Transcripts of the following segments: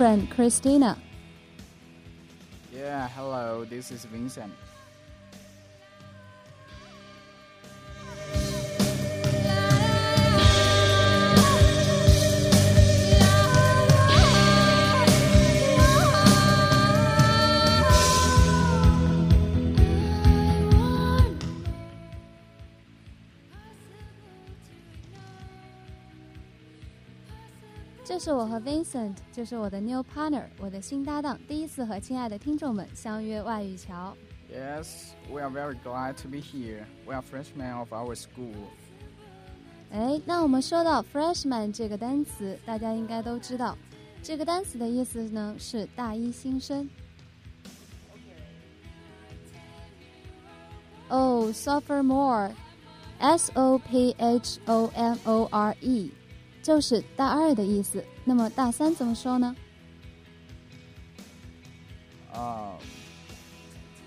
friend Christina. Yeah, hello, this is Vincent. 这是我和 Vincent，就是我的 new partner，我的新搭档，第一次和亲爱的听众们相约外语桥。Yes, we are very glad to be here. We are freshmen of our school. 哎，那我们说到 freshman 这个单词，大家应该都知道，这个单词的意思呢是大一新生。哦，sophomore，s o p h o m o r e。 就是大二的意思。那么大三怎么说呢？啊，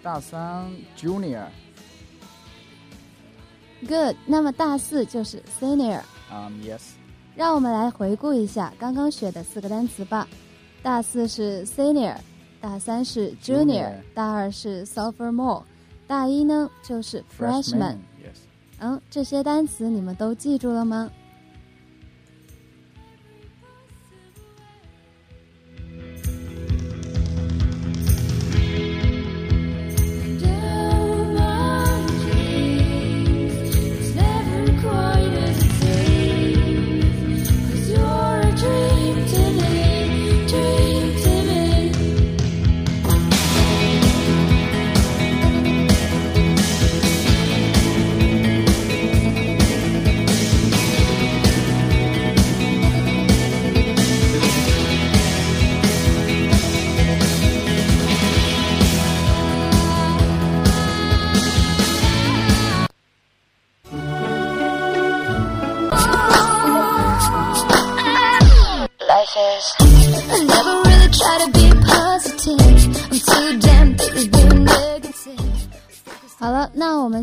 大三 junior。Good。那么大四就是 senior。Um yes。让我们来回顾一下刚刚学的四个单词吧。大四是 senior，大三是 junior，大二是 sophomore，大一呢就是 freshman。Yes。嗯，这些单词你们都记住了吗？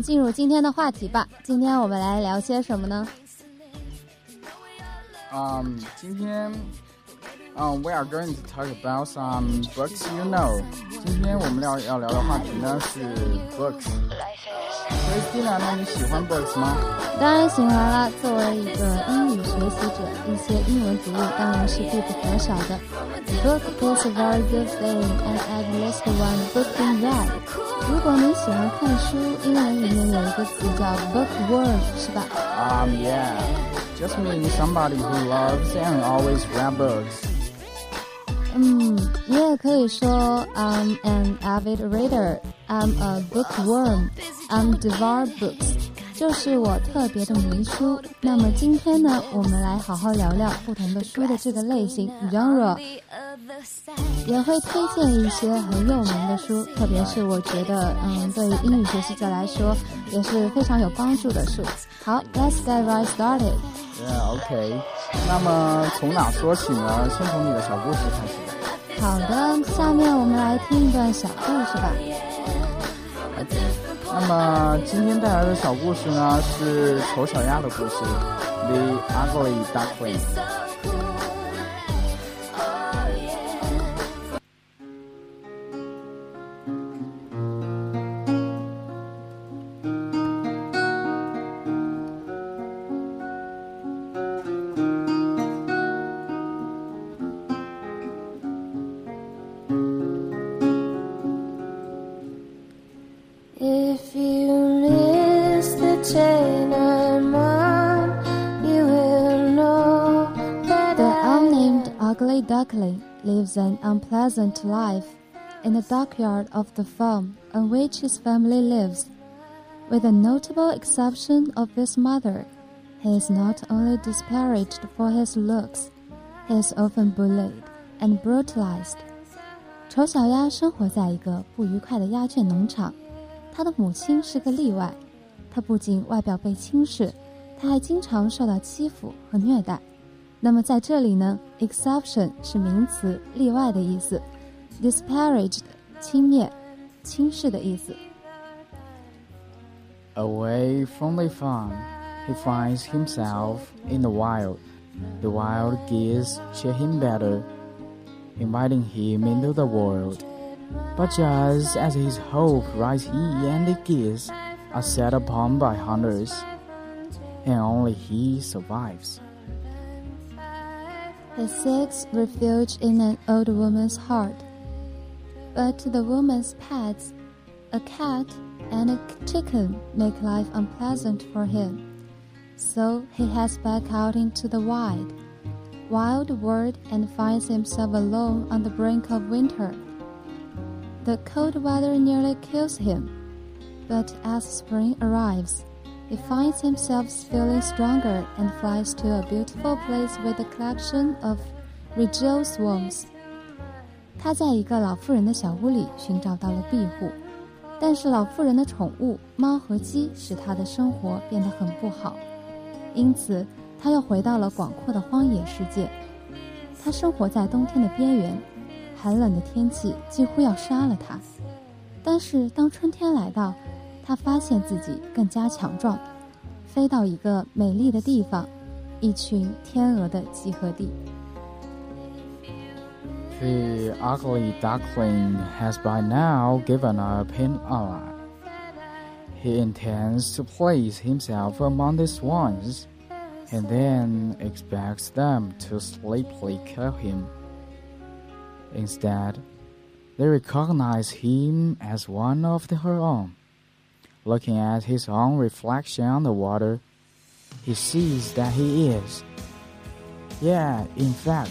进入今天的话题吧。今天我们来聊些什么呢？嗯，今天，嗯，we are going to talk about some books you know。今天我们聊要聊的话题呢是 books。Christina，那你喜欢 books 吗？当然喜欢了。作为一个英语学习者，一些英文读物当然是必不可少的。Book is a very good thing, and at least one book in read。如果你喜欢看书，英文里面有一个词叫 bookworm，是吧？Um, yeah, just means somebody who loves and always read books. 嗯，你也可以说 I'm an avid reader. I'm a bookworm. I'm devour books. 就是我特别的迷书。那么今天呢，我们来好好聊聊不同的书的这个类型 genre，也会推荐一些很有名的书，特别是我觉得，嗯，对于英语学习者来说也是非常有帮助的书。好，Let's get right started. Yeah, OK. 那么从哪说起呢？先从你的小故事开始。好的，下面我们来听一段小故事吧。那么今天带来的小故事呢，是丑小鸭的故事，《The Ugly Duckling》。duckling lives an unpleasant life in the dockyard of the farm on which his family lives. With the notable exception of his mother, he is not only disparaged for his looks, he is often bullied and brutalized. 丑小鸭生活在一个不愉快的鸭圈农场，他的母亲是个例外。他不仅外表被轻视，他还经常受到欺负和虐待。 那么在这里呢，exception 是名词，例外的意思；disparaged 轻蔑、轻视的意思。Away from the farm, he finds himself in the wild. The wild geese cheer him better. inviting him into the world. But just as his hope rises, he and the geese are set upon by hunters, and only he survives. He seeks refuge in an old woman's heart. But the woman's pets, a cat and a chicken, make life unpleasant for him. So he heads back out into the wild, wild world and finds himself alone on the brink of winter. The cold weather nearly kills him, but as spring arrives, he finds himself feeling stronger and flies to a beautiful place with a collection of regal swans. 他在一个老妇人的小屋里寻找到了庇护，但是老妇人的宠物猫和鸡使他的生活变得很不好，因此他又回到了广阔的荒野世界。他生活在冬天的边缘，寒冷的天气几乎要杀了他。但是当春天来到，他发现自己更加强壮，飞到一个美丽的地方，一群天鹅的集合地。The ugly duckling has by now given up in ally. He intends to place himself among the swans, and then expects them to sleepily kill him. Instead, they recognize him as one of her own. Looking at his own reflection on the water, he sees that he is. Yeah, in fact,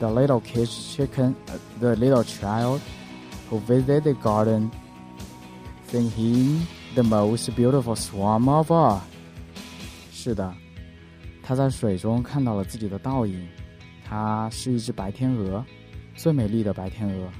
the little kid chicken, uh, the little child who visited the garden, think him the most beautiful swan of all. 是的，他在水中看到了自己的倒影，它是一只白天鹅，最美丽的白天鹅。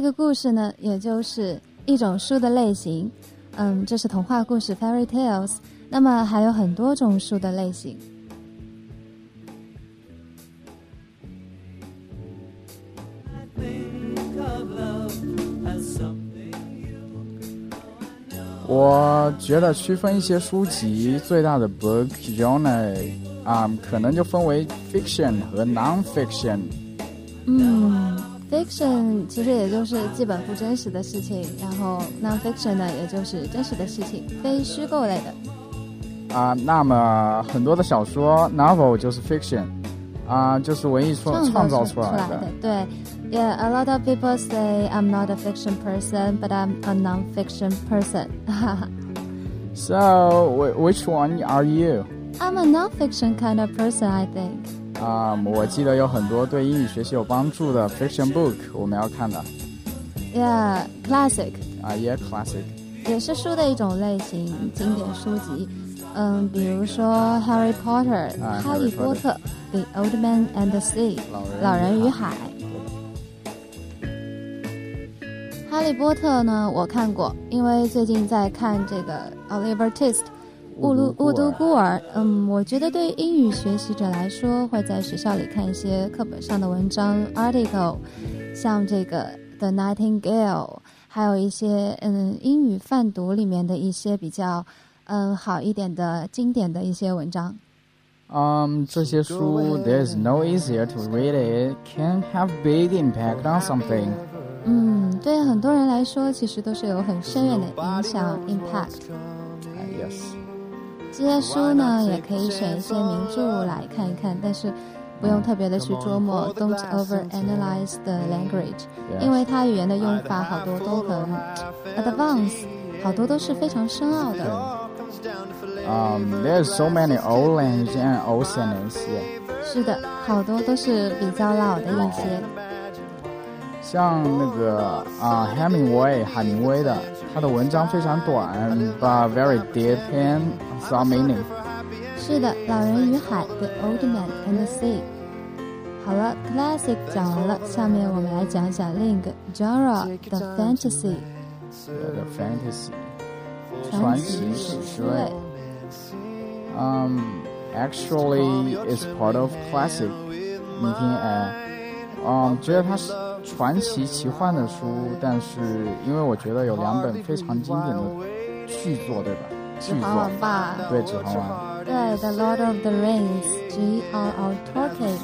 这个故事呢，也就是一种书的类型，嗯，这是童话故事 fairy tales。那么还有很多种书的类型。我觉得区分一些书籍最大的 book genre 啊，可能就分为 fiction 和 non fiction。嗯。，fiction 其实也就是基本不真实的事情，然后 non-fiction 呢，也就是真实的事情，非虚构类的。啊、那么很多的小说 novel 就是 fiction，啊、就是文艺创创造出出来的。的。对，Yeah, a lot of people say I'm not a fiction person, but I'm a non-fiction person. 哈哈 So wh- which one are you？ I'm a non-fiction kind of person, I think. 啊、我记得有很多对英语学习有帮助的 fiction book 我们要看的 Yeah, classic. 啊，Yeah, classic.。也是书的一种类型，经典书籍。嗯，比如说《Harry Potter》啊哈利波特》《The Old Man and the Sea》老人老人与海。哈利波特呢，我看过，因为最近在看这个 Oliver Twist 误读误读孤儿。嗯，我觉得对英语学习者来说，会在学校里看一些课本上的文章 article，像这个 The Nightingale，还有一些嗯英语泛读里面的一些比较嗯好一点的经典的一些文章。嗯，这些书 there's no easier to read it can have big impact on something。嗯，对很多人来说，其实都是有很深远的影响 impact。啊 yes。这些书呢，也可以选一些名著来看一看，但是不用特别的去琢磨，don't over analyze the language，因为它语言的用法好多都很 advanced，好多都是非常深奥的。Um, there's so many old language and old sentence. Yeah. 是的，好多都是比较老的一些。像那个啊、Hemingway 海明威的，他的文章非常短，but very deep and some meaning。是的，《老人与海》The Old Man and the Sea。好了，classic 讲完了，下面我们来讲讲另一个 genre The Fantasy， The fantasy 传传奇奇史诗史诗类类。。Um, actually, it's part of classic。你听，哎，嗯，觉得它是 传奇奇幻的书，但是因为我觉得有两本非常经典的巨作，对吧？巨指环王作，吧，对，《指环王》。对，The Lord of the Rings，J.R.R. Tolkien。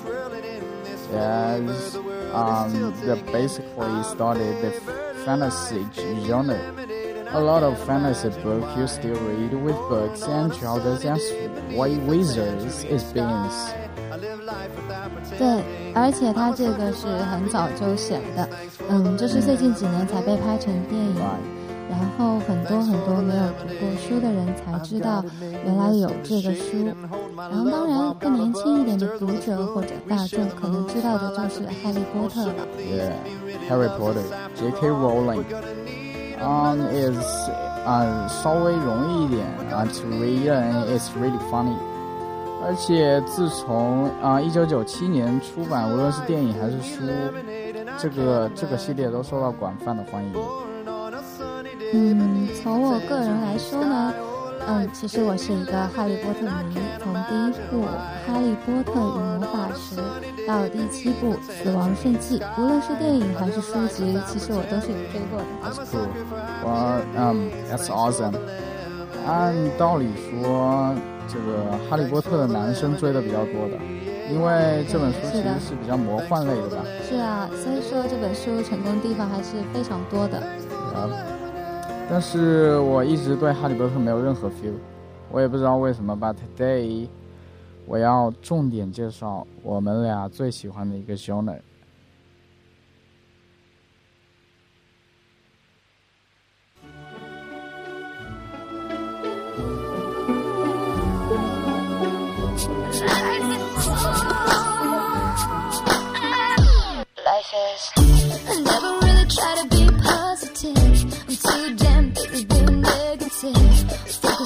Yes, um, that basically started the fantasy genre. A lot of fantasy books you still read with books and dragons and white wizards is beings. 对， 而且他这个是很早就写的，嗯，这是最近几年才被拍成电影，然后很多很多没有读过书的人才知道原来有这个书，然后当然更年轻一点的读者或者大众可能知道的就是《哈利波特》了。Yeah, Harry Potter, J.K. Rowling. Um, is uh,、稍微容易一点啊、to read and it's really funny. 而且自从啊一九九七年出版，无论是电影还是书，这个这个系列都受到广泛的欢迎。嗯，从我个人来说呢，嗯，其实我是一个哈利波特迷，从第一部《哈利波特与魔法石》到第七部《死亡圣器》，无论是电影还是书籍，其实我都是有追过的。That's cool. Well, um, that's awesome. 按道理说，这个《哈利波特》的男生追的比较多的，因为这本书其实是比较魔幻类的吧。是啊，所以说这本书成功地方还是非常多的。啊，但是我一直对《哈利波特》没有任何 feel，我也不知道为什么。But today，我要重点介绍我们俩最喜欢的一个 genre。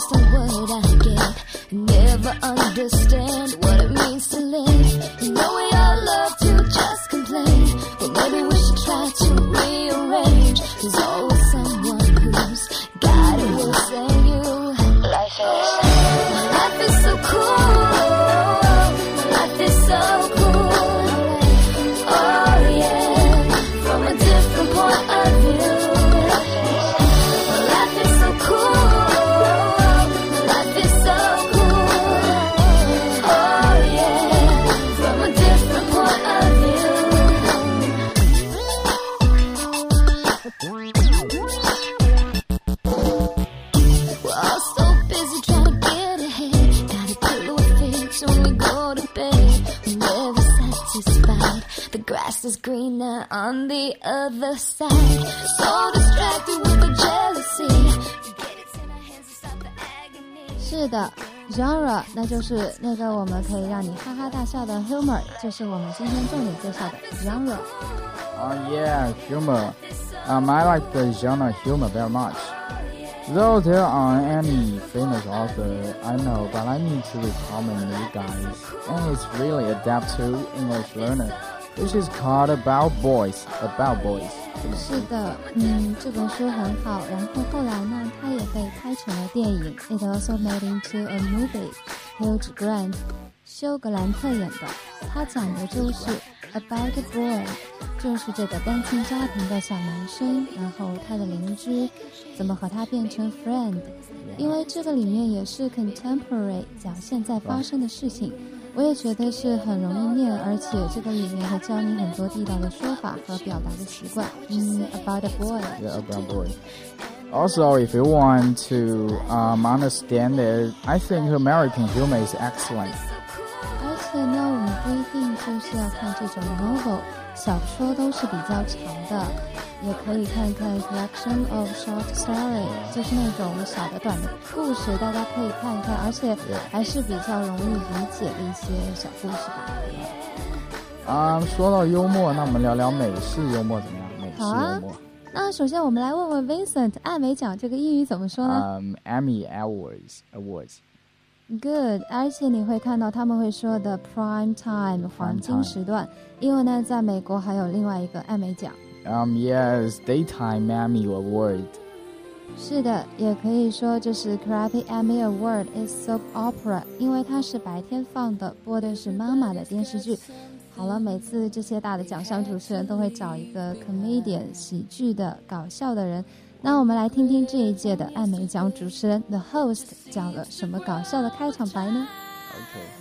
Focused on what I get. Never understand what it means to live. You know we all love to just complain. But maybe we should try to rearrange. There's always someone who's got it worse than you. Life is. greener on the other side. So distracted with the jealousy. Get it in our hands to stop the agony. 是的，genre 那就是那个我们可以让你哈哈大笑的 humor，就是我们今天重点介绍的 genre。 Oh yeah, humor. Um, I like the genre humor very much. Though there aren't any famous author I know, but I need to recommend you guys, and it's really adapt to English learner, This is called About Boys. About Boys. 是的，嗯，这本书很好，然后后来呢，它也被拍成了电影，It also made into a movie。Hugh Grant，休格兰特演的，他讲的就是 about boys，就是这个单亲家庭的小男生，然后他的邻居怎么和他变成 friend，因为这个里面也是 contemporary 讲现在发生的事情。我也觉得是很容易念，而且这个里面会教你很多地道的说法和表达的习惯。嗯，about a boy。Yeah, About Boys. Also, if you want to um, understand it, I think American humor is excellent. 而且呢，我们不一定就就是要看这种 novel 小说都是比较长的，也可以看看 collection of short story，就是那种小的短的故事，大家可以看一看，而且还是比较容易理解的一些小故事吧。啊，说到幽默，那我们聊聊美式幽默怎么样？美式幽默，那首先我们来问问 Vincent，艾美奖这个英语怎么说呢？嗯，Emmy Awards Awards，Good，而且你会看到他们会说的 prime time 黄金时段，因为呢，在美国还有另外一个艾美奖。嗯，Yes Daytime Emmy Award，是的，也可以说这是 Crappy Emmy Award is soap opera，因为它是白天放的，播的是妈妈的电视剧。好了，每次这些大的奖项主持人都会找一个 comedian 喜剧的搞笑的人。那我们来听听这一届的艾美奖主持人 The Host 讲了什么搞笑的开场白呢？OK，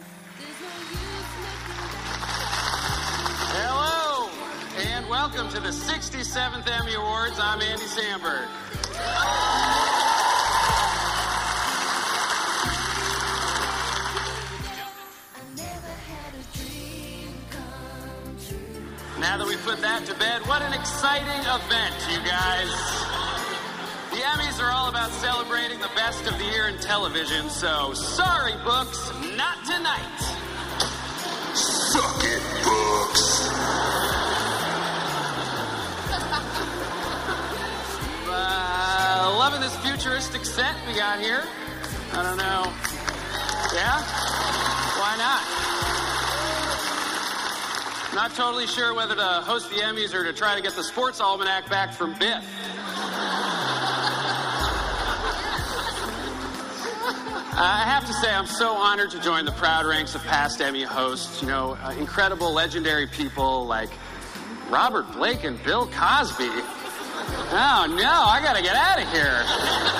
welcome to the 67th Emmy Awards. I'm Andy Samberg. Now that we put that to bed, what an exciting event, you guys. The Emmys are all about celebrating the best of the year in television, so sorry, books, not tonight. Suck it, books. Futuristic set we got here. I don't know. Yeah? Why not? Not totally sure whether to host the Emmys or to try to get the sports almanac back from Biff. I have to say, I'm so honored to join the proud ranks of past Emmy hosts. You know, uh, incredible, legendary people like Robert Blake and Bill Cosby. Oh no, I gotta get out of here.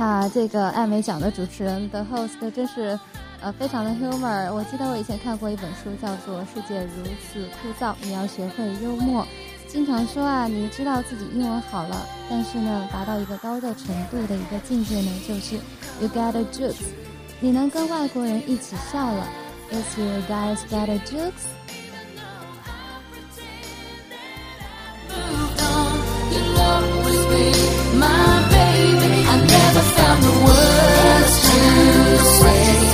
他，这个艾美奖的主持人的 host 真是，呃，非常的 humor。我记得我以前看过一本书，叫做《世界如此枯燥，你要学会幽默》。经常说啊，你知道自己英文好了，但是呢，达到一个高的程度的一个境界呢，就是 you got a jokes，你能跟外国人一起笑了。Is your guys got a jukes？The words to say.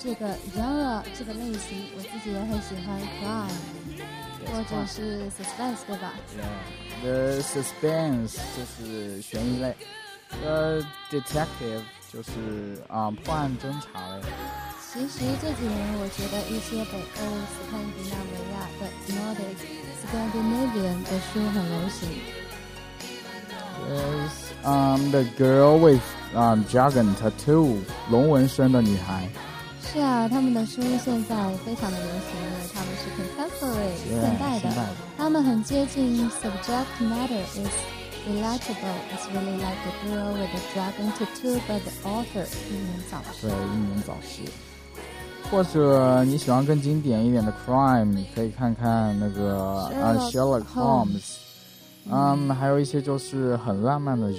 这个 genre 这个类型，我自己也很喜欢 crime 或者是 suspense，对吧？The suspense 就是悬疑类，The detective 就是啊、破案侦查类。其实这几年，我觉得一些北欧斯堪的纳维亚的 Nordic Scandinavian 的书很流行。Yes, um, the girl with um dragon tattoo 龙纹身的女孩。是啊，他们的书现在非常的流行，因为他们是 contemporary 现代的他们很接近 subject matter is relatable. It's really like the girl with the dragon tattoo, but the author 英年早逝对，。英年早逝。或者你喜欢更经典一点的 crime，你可以看看那个啊 Sherlock Sherlock Holmes Holmes，嗯，还有一些就是很浪漫的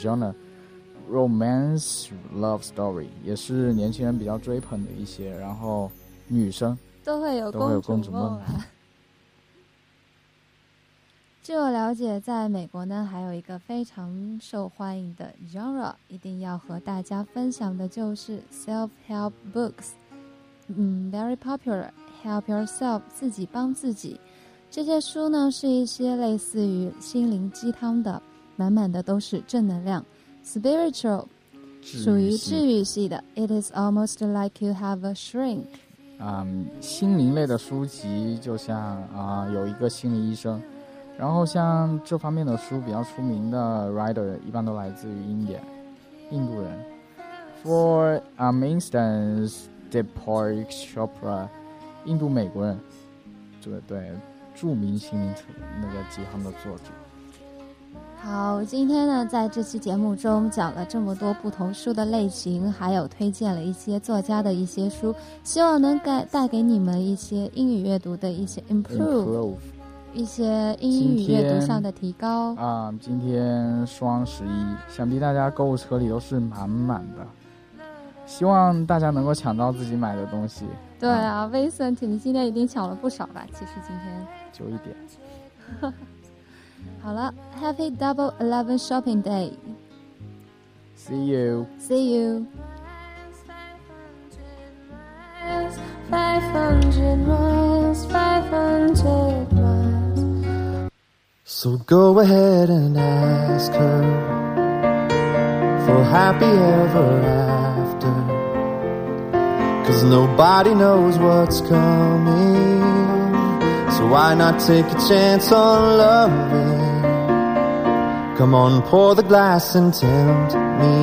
genre，romance love story，也是年轻人比较追捧的一些，然后女生都会有都会有公公主梦梦啊。据我了解，在美国呢，还有一个非常受欢迎的 genre，一定要和大家分享的就是 self-help books。嗯，very popular。Help yourself，自己帮自己。这些书呢，是一些类似于心灵鸡汤的，满满的都是正能量，spiritual，属于治愈系的。It is almost like you have a shrink。嗯，心灵类的书籍就像啊、有一个心理医生，然后像这方面的书比较出名的 writer 一般都来自于印典，印度人 For um instance, Deepak Chopra，印度美国人，对对，著名心灵那个几行的作者。好，今天呢，在这期节目中讲了这么多不同书的类型，还有推荐了一些作家的一些书，希望能带带给你们一些英语阅读的一些 improve，一些英语阅读上的提高。啊，今天双十一，想必大家购物车里都是满满的，希望大家能够抢到自己买的东西。对啊，Vincent，你今天一定抢了不少吧？其实今天就一点。好了，Happy Double Eleven Shopping Day. See you. See you. Five hundred miles, five hundred miles. So go ahead and ask her for happy ever after. Cause nobody knows what's coming. So why not take a chance on loving? Come on, pour the glass and tempt me.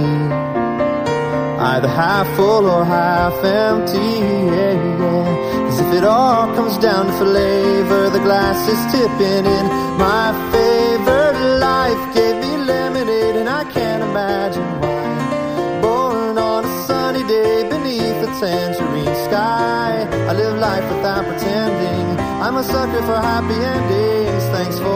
Either half full or half empty, yeah, yeah. Cause if it all comes down to flavor, the glass is tipping in my favor. Life gave me lemonade and I can't imagine why. Born on a sunny day beneath a tangerine sky. I live life without pretending. I'm a sucker for happy endings. Thanks for